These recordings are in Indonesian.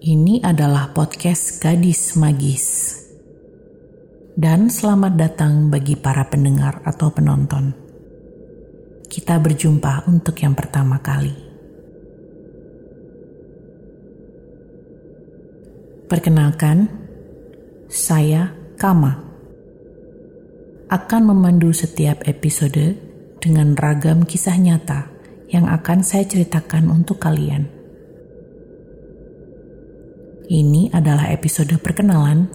Ini adalah podcast Gadis Magis. Dan selamat datang bagi para pendengar atau penonton. Kita berjumpa untuk yang pertama kali. Perkenalkan, saya Kama. Akan memandu setiap episode dengan ragam kisah nyata yang akan saya ceritakan untuk kalian. Ini adalah episode perkenalan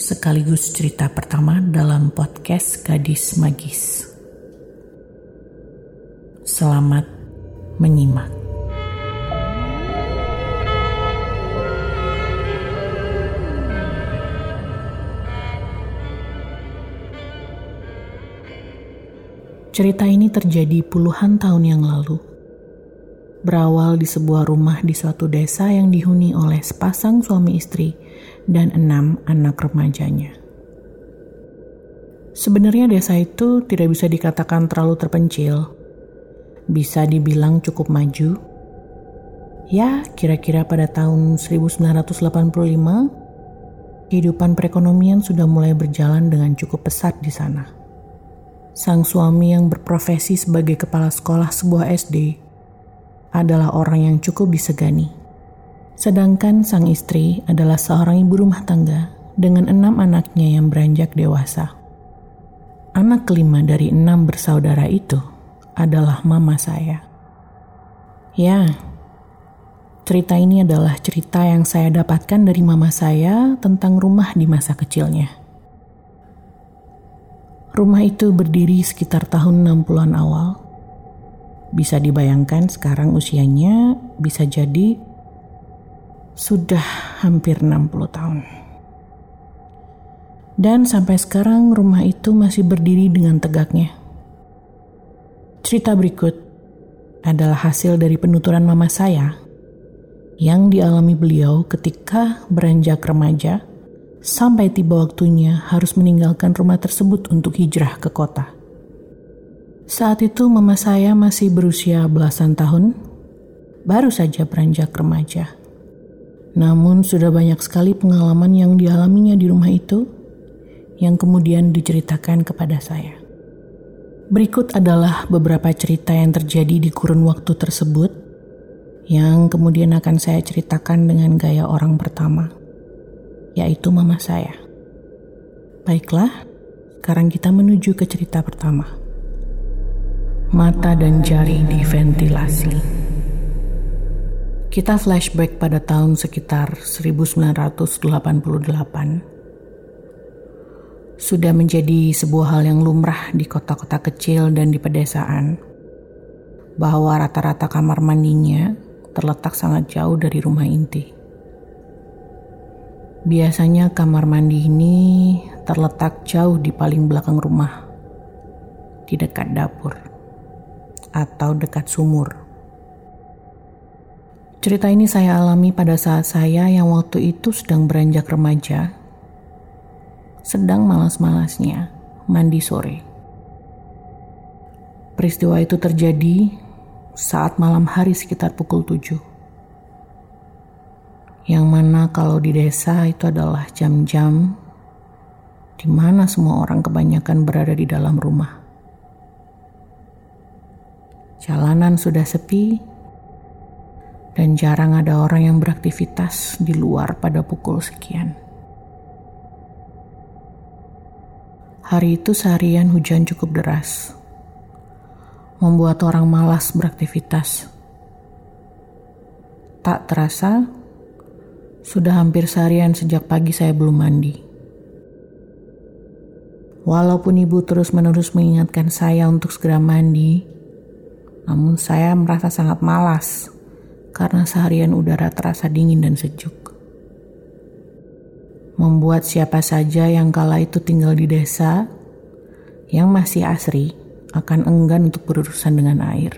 sekaligus cerita pertama dalam podcast Gadis Magis. Selamat menyimak. Cerita ini terjadi puluhan tahun yang lalu berawal di sebuah rumah di suatu desa yang dihuni oleh sepasang suami istri dan enam anak remajanya. Sebenarnya desa itu tidak bisa dikatakan terlalu terpencil. Bisa dibilang cukup maju. Ya, kira-kira pada tahun 1985, kehidupan perekonomian sudah mulai berjalan dengan cukup pesat di sana. Sang suami yang berprofesi sebagai kepala sekolah sebuah SD adalah orang yang cukup disegani. Sedangkan sang istri adalah seorang ibu rumah tangga dengan enam anaknya yang beranjak dewasa. Anak kelima dari enam bersaudara itu adalah mama saya. Ya, cerita ini adalah cerita yang saya dapatkan dari mama saya tentang rumah di masa kecilnya. Rumah itu berdiri sekitar tahun 60-an awal bisa dibayangkan sekarang usianya bisa jadi sudah hampir 60 tahun. Dan sampai sekarang rumah itu masih berdiri dengan tegaknya. Cerita berikut adalah hasil dari penuturan mama saya yang dialami beliau ketika beranjak remaja sampai tiba waktunya harus meninggalkan rumah tersebut untuk hijrah ke kota. Saat itu mama saya masih berusia belasan tahun, baru saja beranjak remaja. Namun sudah banyak sekali pengalaman yang dialaminya di rumah itu yang kemudian diceritakan kepada saya. Berikut adalah beberapa cerita yang terjadi di kurun waktu tersebut yang kemudian akan saya ceritakan dengan gaya orang pertama, yaitu mama saya. Baiklah, sekarang kita menuju ke cerita pertama mata dan jari diventilasi. Kita flashback pada tahun sekitar 1988. Sudah menjadi sebuah hal yang lumrah di kota-kota kecil dan di pedesaan, bahwa rata-rata kamar mandinya terletak sangat jauh dari rumah inti. Biasanya kamar mandi ini terletak jauh di paling belakang rumah, di dekat dapur atau dekat sumur. Cerita ini saya alami pada saat saya yang waktu itu sedang beranjak remaja, sedang malas-malasnya mandi sore. Peristiwa itu terjadi saat malam hari sekitar pukul 7. Yang mana kalau di desa itu adalah jam-jam di mana semua orang kebanyakan berada di dalam rumah. Jalanan sudah sepi, dan jarang ada orang yang beraktivitas di luar pada pukul sekian. Hari itu seharian hujan cukup deras, membuat orang malas beraktivitas. Tak terasa, sudah hampir seharian sejak pagi saya belum mandi. Walaupun ibu terus-menerus mengingatkan saya untuk segera mandi, namun saya merasa sangat malas karena seharian udara terasa dingin dan sejuk. Membuat siapa saja yang kala itu tinggal di desa yang masih asri akan enggan untuk berurusan dengan air.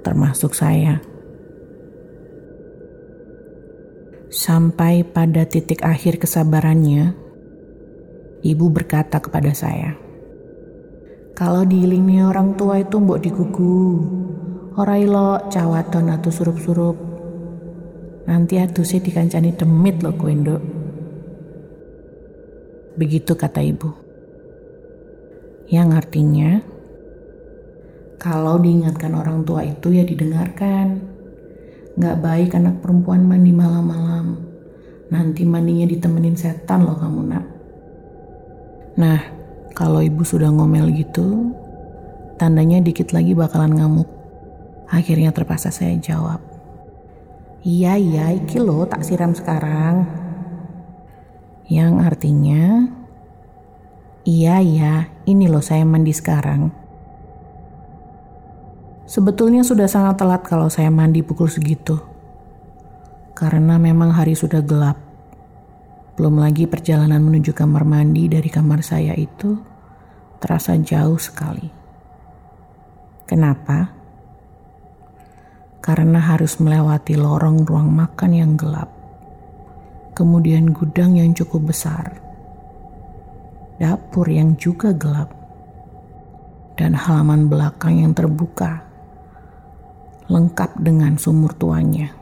Termasuk saya. Sampai pada titik akhir kesabarannya, ibu berkata kepada saya, kalau diilingi orang tua itu mbok digugu. Ora ilo cawadon atau surup-surup. Nanti sih dikancani demit loh kuendo. Begitu kata ibu. Yang artinya, kalau diingatkan orang tua itu ya didengarkan. Gak baik anak perempuan mandi malam-malam. Nanti mandinya ditemenin setan loh kamu nak. Nah, kalau ibu sudah ngomel gitu, tandanya dikit lagi bakalan ngamuk. Akhirnya terpaksa saya jawab. Iya iya iki lo tak siram sekarang. Yang artinya, iya iya ini loh saya mandi sekarang. Sebetulnya sudah sangat telat kalau saya mandi pukul segitu. Karena memang hari sudah gelap. Belum lagi perjalanan menuju kamar mandi dari kamar saya itu terasa jauh sekali. Kenapa? Karena harus melewati lorong ruang makan yang gelap, kemudian gudang yang cukup besar, dapur yang juga gelap, dan halaman belakang yang terbuka, lengkap dengan sumur tuanya.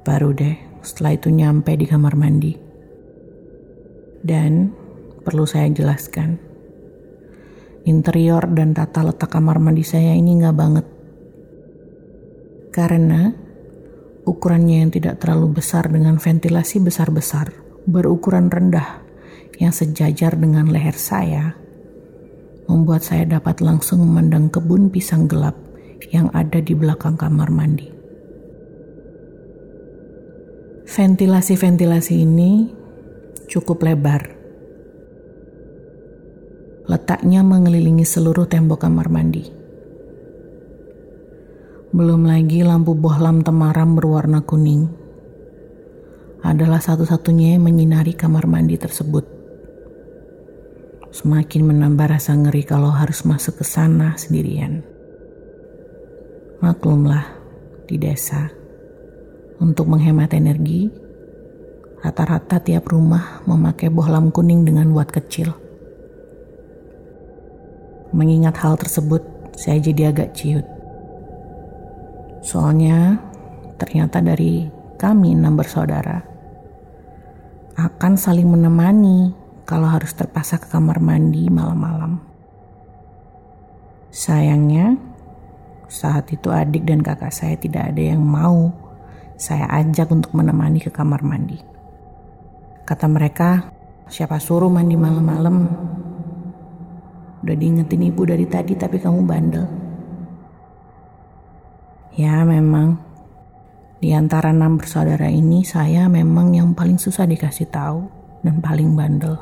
Baru deh setelah itu nyampe di kamar mandi. Dan perlu saya jelaskan, interior dan tata letak kamar mandi saya ini nggak banget. Karena ukurannya yang tidak terlalu besar dengan ventilasi besar-besar, berukuran rendah yang sejajar dengan leher saya, membuat saya dapat langsung memandang kebun pisang gelap yang ada di belakang kamar mandi. Ventilasi-ventilasi ini cukup lebar. Letaknya mengelilingi seluruh tembok kamar mandi. Belum lagi lampu bohlam temaram berwarna kuning adalah satu-satunya yang menyinari kamar mandi tersebut. Semakin menambah rasa ngeri kalau harus masuk ke sana sendirian. Maklumlah, di desa untuk menghemat energi, rata-rata tiap rumah memakai bohlam kuning dengan watt kecil. Mengingat hal tersebut, saya jadi agak ciut. Soalnya, ternyata dari kami enam bersaudara akan saling menemani kalau harus terpaksa ke kamar mandi malam-malam. Sayangnya, saat itu adik dan kakak saya tidak ada yang mau saya ajak untuk menemani ke kamar mandi. Kata mereka, siapa suruh mandi malam-malam? Udah diingetin ibu dari tadi tapi kamu bandel. Ya memang, di antara enam bersaudara ini saya memang yang paling susah dikasih tahu dan paling bandel.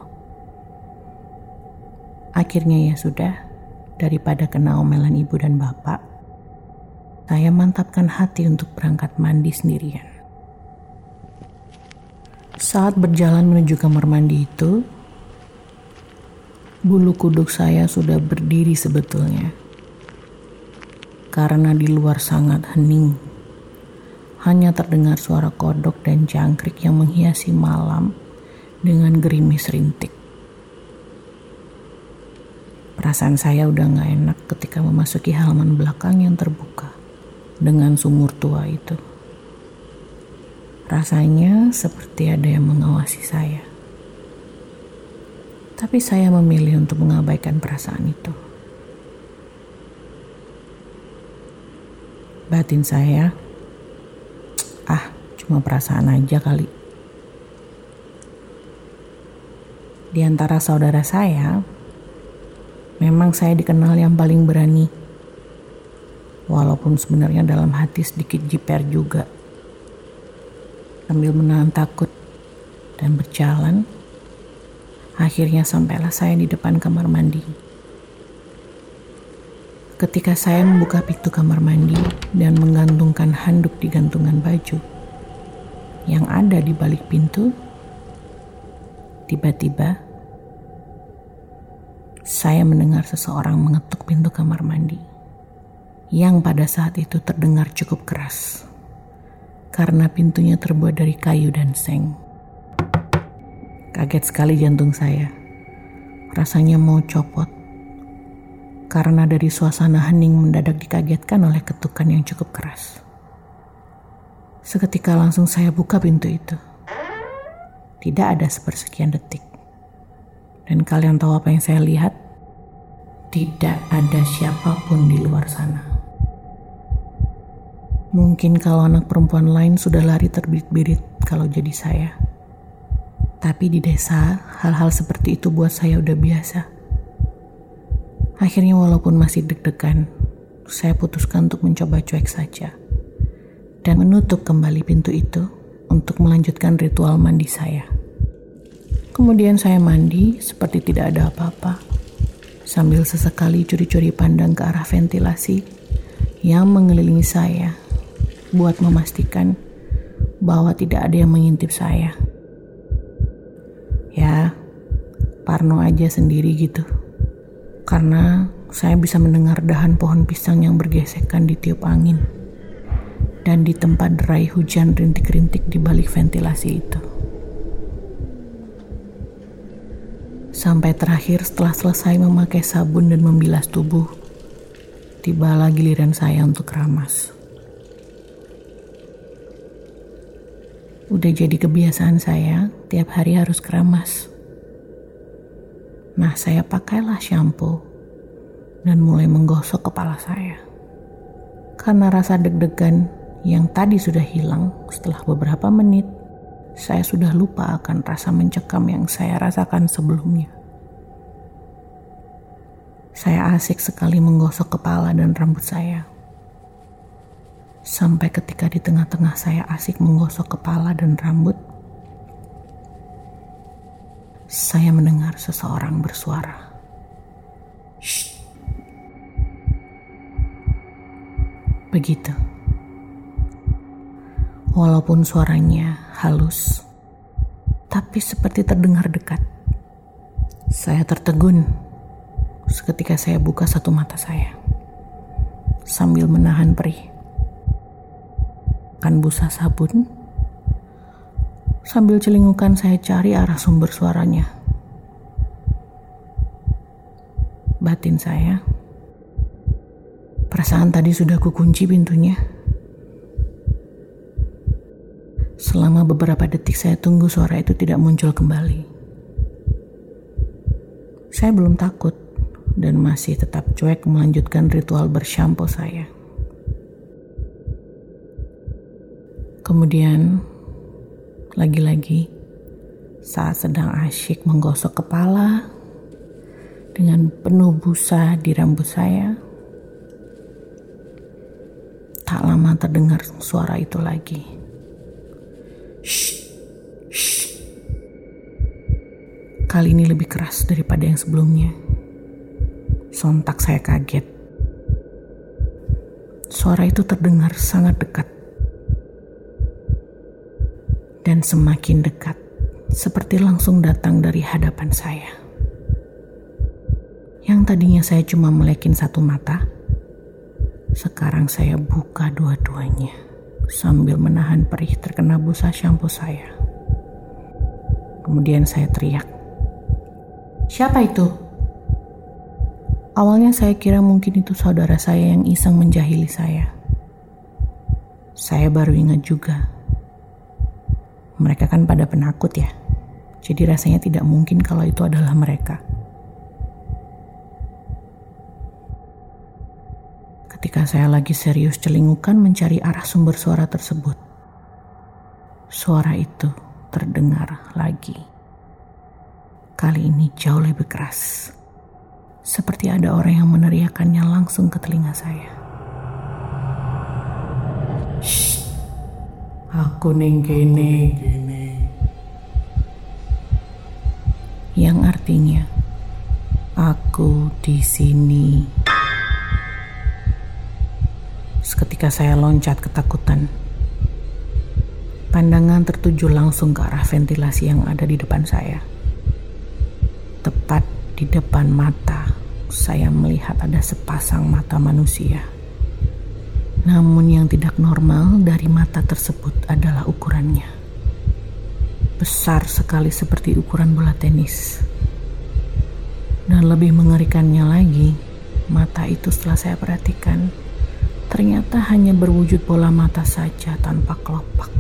Akhirnya ya sudah, daripada kena omelan ibu dan bapak, saya mantapkan hati untuk berangkat mandi sendirian. Saat berjalan menuju kamar mandi itu, bulu kuduk saya sudah berdiri sebetulnya. Karena di luar sangat hening. Hanya terdengar suara kodok dan jangkrik yang menghiasi malam dengan gerimis rintik. Perasaan saya udah gak enak ketika memasuki halaman belakang yang terbuka dengan sumur tua itu. Rasanya seperti ada yang mengawasi saya. Tapi saya memilih untuk mengabaikan perasaan itu. Batin saya, ah cuma perasaan aja kali. Di antara saudara saya, memang saya dikenal yang paling berani walaupun sebenarnya dalam hati sedikit jiper juga. Sambil menahan takut dan berjalan, akhirnya sampailah saya di depan kamar mandi. Ketika saya membuka pintu kamar mandi dan menggantungkan handuk di gantungan baju yang ada di balik pintu, tiba-tiba saya mendengar seseorang mengetuk pintu kamar mandi yang pada saat itu terdengar cukup keras karena pintunya terbuat dari kayu dan seng. Kaget sekali jantung saya. Rasanya mau copot. Karena dari suasana hening mendadak dikagetkan oleh ketukan yang cukup keras. Seketika langsung saya buka pintu itu. Tidak ada sepersekian detik. Dan kalian tahu apa yang saya lihat? Tidak ada siapa pun di luar sana. Mungkin kalau anak perempuan lain sudah lari terbirit-birit kalau jadi saya. Tapi di desa, hal-hal seperti itu buat saya udah biasa. Akhirnya walaupun masih deg-degan, saya putuskan untuk mencoba cuek saja dan menutup kembali pintu itu untuk melanjutkan ritual mandi saya. Kemudian saya mandi seperti tidak ada apa-apa, sambil sesekali curi-curi pandang ke arah ventilasi yang mengelilingi saya buat memastikan bahwa tidak ada yang mengintip saya. Ya, parno aja sendiri gitu. Karena saya bisa mendengar dahan pohon pisang yang bergesekan di tiup angin dan di tempat derai hujan rintik-rintik di balik ventilasi itu. Sampai terakhir setelah selesai memakai sabun dan membilas tubuh, tibalah giliran saya untuk ramas. Udah jadi kebiasaan saya, tiap hari harus keramas. Nah, saya pakailah shampoo dan mulai menggosok kepala saya. Karena rasa deg-degan yang tadi sudah hilang setelah beberapa menit, saya sudah lupa akan rasa mencekam yang saya rasakan sebelumnya. Saya asik sekali menggosok kepala dan rambut saya. Sampai ketika di tengah-tengah saya asik menggosok kepala dan rambut, saya mendengar seseorang bersuara. Shh. Begitu. Walaupun suaranya halus, tapi seperti terdengar dekat. Saya tertegun seketika saya buka satu mata saya sambil menahan perih. Kan busa sabun, sambil celingukan saya cari arah sumber suaranya. Batin saya, perasaan tadi sudah kukunci pintunya Selama beberapa detik saya tunggu suara itu tidak muncul kembali. Saya belum takut dan masih tetap cuek melanjutkan ritual bershampo saya. Kemudian, lagi-lagi saat sedang asyik menggosok kepala dengan penuh busa di rambut saya, tak lama terdengar suara itu lagi. Shh, shh. Kali ini lebih keras daripada yang sebelumnya. Sontak saya kaget. Suara itu terdengar sangat dekat. Dan semakin dekat, seperti langsung datang dari hadapan saya. Yang tadinya saya cuma melekin satu mata, sekarang saya buka dua-duanya sambil menahan perih terkena busa shampoo saya. Kemudian saya teriak. Siapa itu? Awalnya saya kira mungkin itu saudara saya yang iseng menjahili saya. Saya baru ingat juga. Mereka kan pada penakut ya. Jadi rasanya tidak mungkin kalau itu adalah mereka. ketika saya lagi serius celingukan mencari arah sumber suara tersebut. Suara itu terdengar lagi. Kali ini jauh lebih keras. Seperti ada orang yang meneriakannya langsung ke telinga saya. Aku ning kene. Yang artinya, aku di sini. Seketika saya loncat ketakutan. Pandangan tertuju langsung ke arah ventilasi yang ada di depan saya. Tepat di depan mata, saya melihat ada sepasang mata manusia. Namun yang tidak normal dari mata tersebut adalah ukurannya. Besar sekali seperti ukuran bola tenis. Dan lebih mengerikannya lagi, mata itu setelah saya perhatikan ternyata hanya berwujud bola mata saja tanpa kelopak.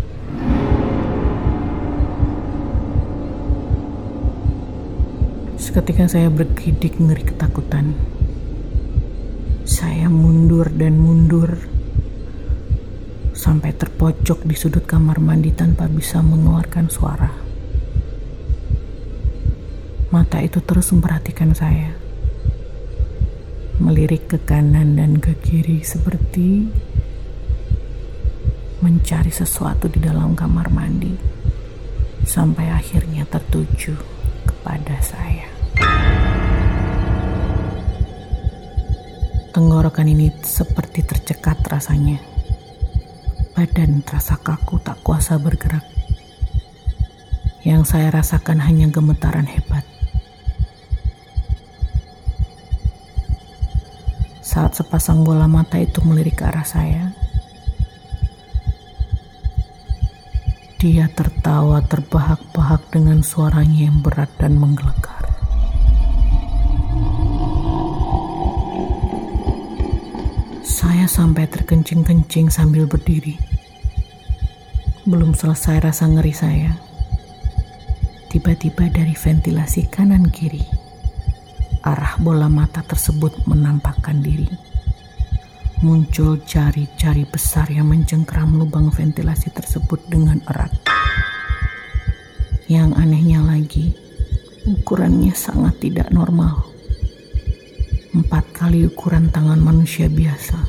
Seketika saya bergidik ngeri ketakutan. Saya mundur dan mundur sampai terpojok di sudut kamar mandi tanpa bisa mengeluarkan suara. Mata itu terus memperhatikan saya, melirik ke kanan dan ke kiri seperti mencari sesuatu di dalam kamar mandi, sampai akhirnya tertuju kepada saya. Tenggorokan ini seperti tercekat rasanya. Badan terasa kaku tak kuasa bergerak. Yang saya rasakan hanya gemetaran hebat. saat sepasang bola mata itu melirik ke arah saya. Dia tertawa terbahak-bahak dengan suaranya yang berat dan menggelegar. Saya sampai terkencing-kencing sambil berdiri. Belum selesai rasa ngeri saya. Tiba-tiba dari ventilasi kanan kiri arah bola mata tersebut menampakkan diri. Muncul jari-jari besar yang mencengkram lubang ventilasi tersebut dengan erat. Yang anehnya lagi, ukurannya sangat tidak normal. Empat kali ukuran tangan manusia biasa,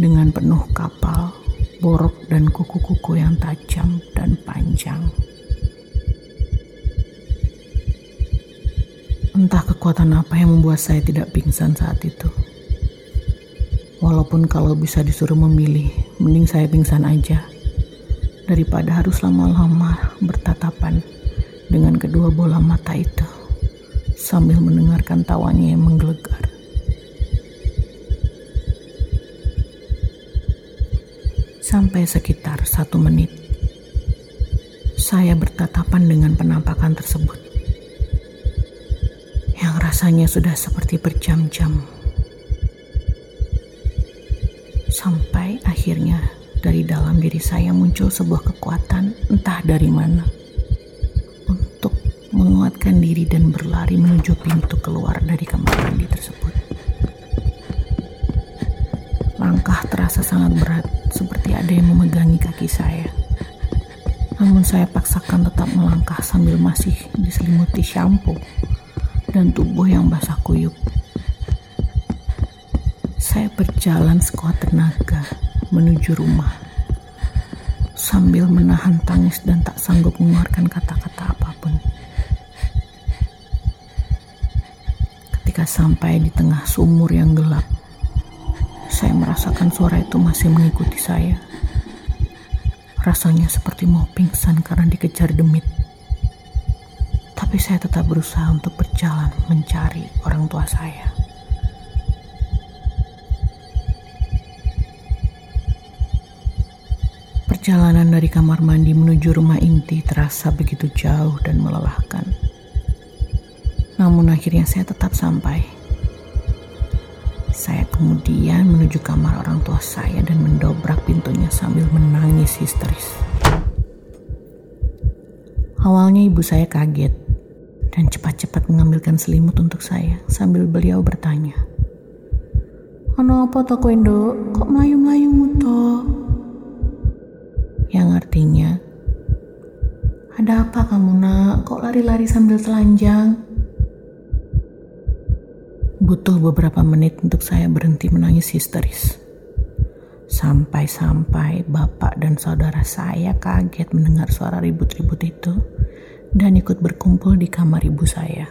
dengan penuh kapal, borok dan kuku-kuku yang tajam dan panjang. Entah kekuatan apa yang membuat saya tidak pingsan saat itu. Walaupun kalau bisa disuruh memilih, mending saya pingsan aja. Daripada harus lama-lama bertatapan dengan kedua bola mata itu. Sambil mendengarkan tawanya yang menggelegar. Sampai sekitar satu menit, saya bertatapan dengan penampakan tersebut Rasanya sudah seperti berjam-jam. Sampai akhirnya dari dalam diri saya muncul sebuah kekuatan entah dari mana. Untuk menguatkan diri dan berlari menuju pintu keluar dari kamar mandi tersebut. Langkah terasa sangat berat seperti ada yang memegangi kaki saya. Namun saya paksakan tetap melangkah sambil masih diselimuti shampoo dan tubuh yang basah kuyup. Saya berjalan sekuat tenaga menuju rumah sambil menahan tangis dan tak sanggup mengeluarkan kata-kata apa pun. Ketika sampai di tengah sumur yang gelap, saya merasakan suara itu masih mengikuti saya. Rasanya seperti mau pingsan karena dikejar demit. Tapi saya tetap berusaha untuk berjalan mencari orang tua saya. Perjalanan dari kamar mandi menuju rumah inti terasa begitu jauh dan melelahkan. Namun akhirnya saya tetap sampai. Saya kemudian menuju kamar orang tua saya dan mendobrak pintunya sambil menangis histeris. Awalnya ibu saya kaget dan cepat-cepat mengambilkan selimut untuk saya sambil beliau bertanya. Ano apa to Indo? Kok melayu-melayu muto? Yang artinya, ada apa kamu nak? Kok lari-lari sambil telanjang? Butuh beberapa menit untuk saya berhenti menangis histeris. Sampai-sampai bapak dan saudara saya kaget mendengar suara ribut-ribut itu dan ikut berkumpul di kamar ibu saya.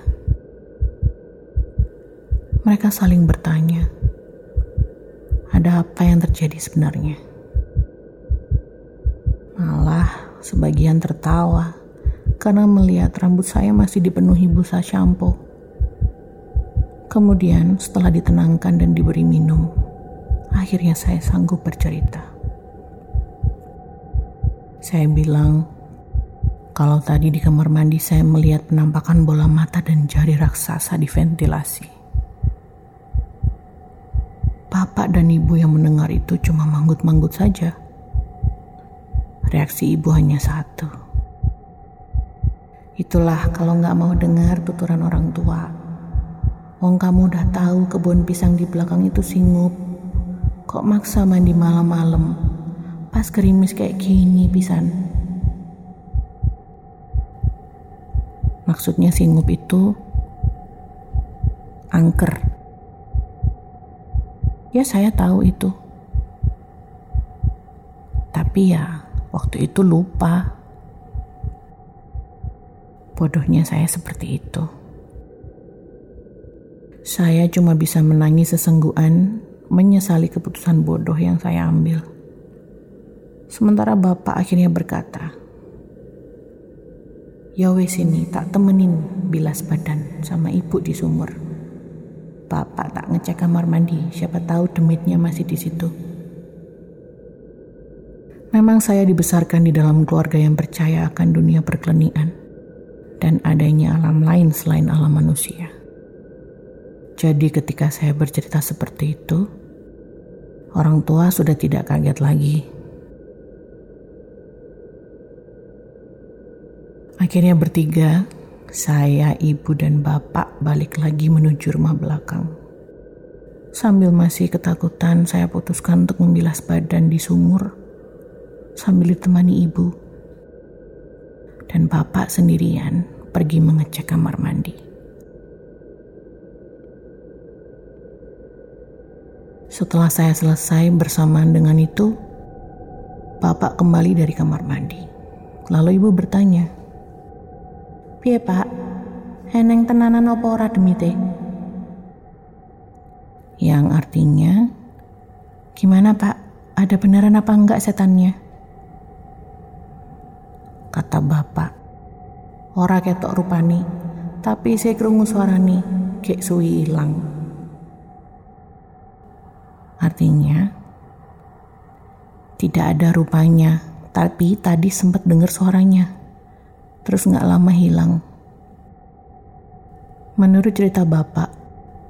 Mereka saling bertanya, ada apa yang terjadi sebenarnya? Malah sebagian tertawa karena melihat rambut saya masih dipenuhi busa shampoo. Kemudian setelah ditenangkan dan diberi minum, akhirnya saya sanggup bercerita. Saya bilang, kalau tadi di kamar mandi saya melihat penampakan bola mata dan jari raksasa di ventilasi. Bapak dan ibu yang mendengar itu cuma manggut-manggut saja. Reaksi ibu hanya satu. Itulah kalau nggak mau dengar tuturan orang tua. Wong kamu udah tahu kebun pisang di belakang itu singup. Kok maksa mandi malam-malam? Pas gerimis kayak gini pisan. Maksudnya singup itu angker. Ya saya tahu itu. Tapi ya waktu itu lupa. Bodohnya saya seperti itu. Saya cuma bisa menangis sesenggukan menyesali keputusan bodoh yang saya ambil. Sementara bapak akhirnya berkata, Ya wes ini tak temenin bilas badan sama ibu di sumur. Bapak tak ngecek kamar mandi, siapa tahu demitnya masih di situ. Memang saya dibesarkan di dalam keluarga yang percaya akan dunia perkelenian dan adanya alam lain selain alam manusia. Jadi ketika saya bercerita seperti itu, orang tua sudah tidak kaget lagi Akhirnya bertiga, saya, ibu, dan bapak balik lagi menuju rumah belakang. Sambil masih ketakutan, saya putuskan untuk membilas badan di sumur sambil ditemani ibu. Dan bapak sendirian pergi mengecek kamar mandi. Setelah saya selesai bersamaan dengan itu, bapak kembali dari kamar mandi. Lalu ibu bertanya, Piye pak, eneng tenanan apa ora demite? Yang artinya, gimana pak, ada beneran apa enggak setannya? Kata bapak, ora ketok rupani, tapi saya kerungu suarani, kek suwi hilang. Artinya, tidak ada rupanya, tapi tadi sempat dengar suaranya terus nggak lama hilang. Menurut cerita bapak,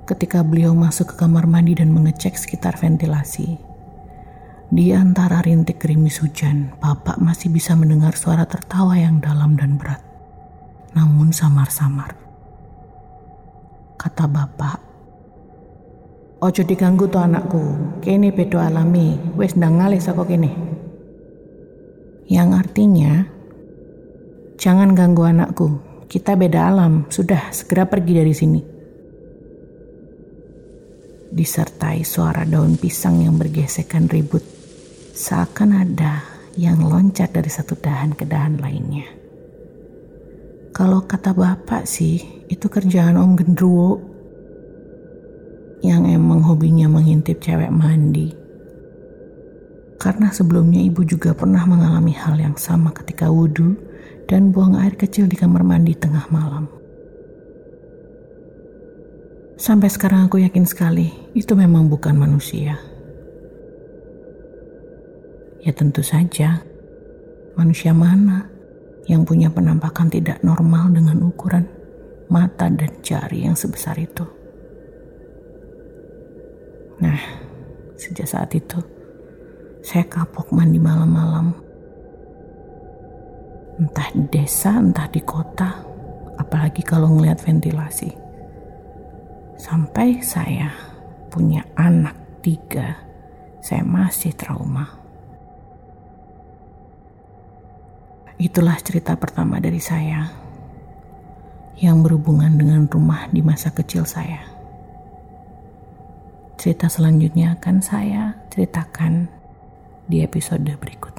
ketika beliau masuk ke kamar mandi dan mengecek sekitar ventilasi, di antara rintik gerimis hujan, bapak masih bisa mendengar suara tertawa yang dalam dan berat, namun samar-samar. Kata bapak, Ojo diganggu tuh anakku, kene bedo alami, wes ndang ngalih saka kene. Yang artinya, Jangan ganggu anakku. Kita beda alam. Sudah, segera pergi dari sini. Disertai suara daun pisang yang bergesekan ribut. Seakan ada yang loncat dari satu dahan ke dahan lainnya. Kalau kata bapak sih, itu kerjaan om gendruwo yang emang hobinya mengintip cewek mandi. Karena sebelumnya ibu juga pernah mengalami hal yang sama ketika wudhu dan buang air kecil di kamar mandi tengah malam. Sampai sekarang aku yakin sekali itu memang bukan manusia. Ya tentu saja, manusia mana yang punya penampakan tidak normal dengan ukuran mata dan jari yang sebesar itu. Nah, sejak saat itu, saya kapok mandi malam-malam entah di desa, entah di kota, apalagi kalau ngelihat ventilasi. Sampai saya punya anak tiga, saya masih trauma. Itulah cerita pertama dari saya yang berhubungan dengan rumah di masa kecil saya. Cerita selanjutnya akan saya ceritakan di episode berikut.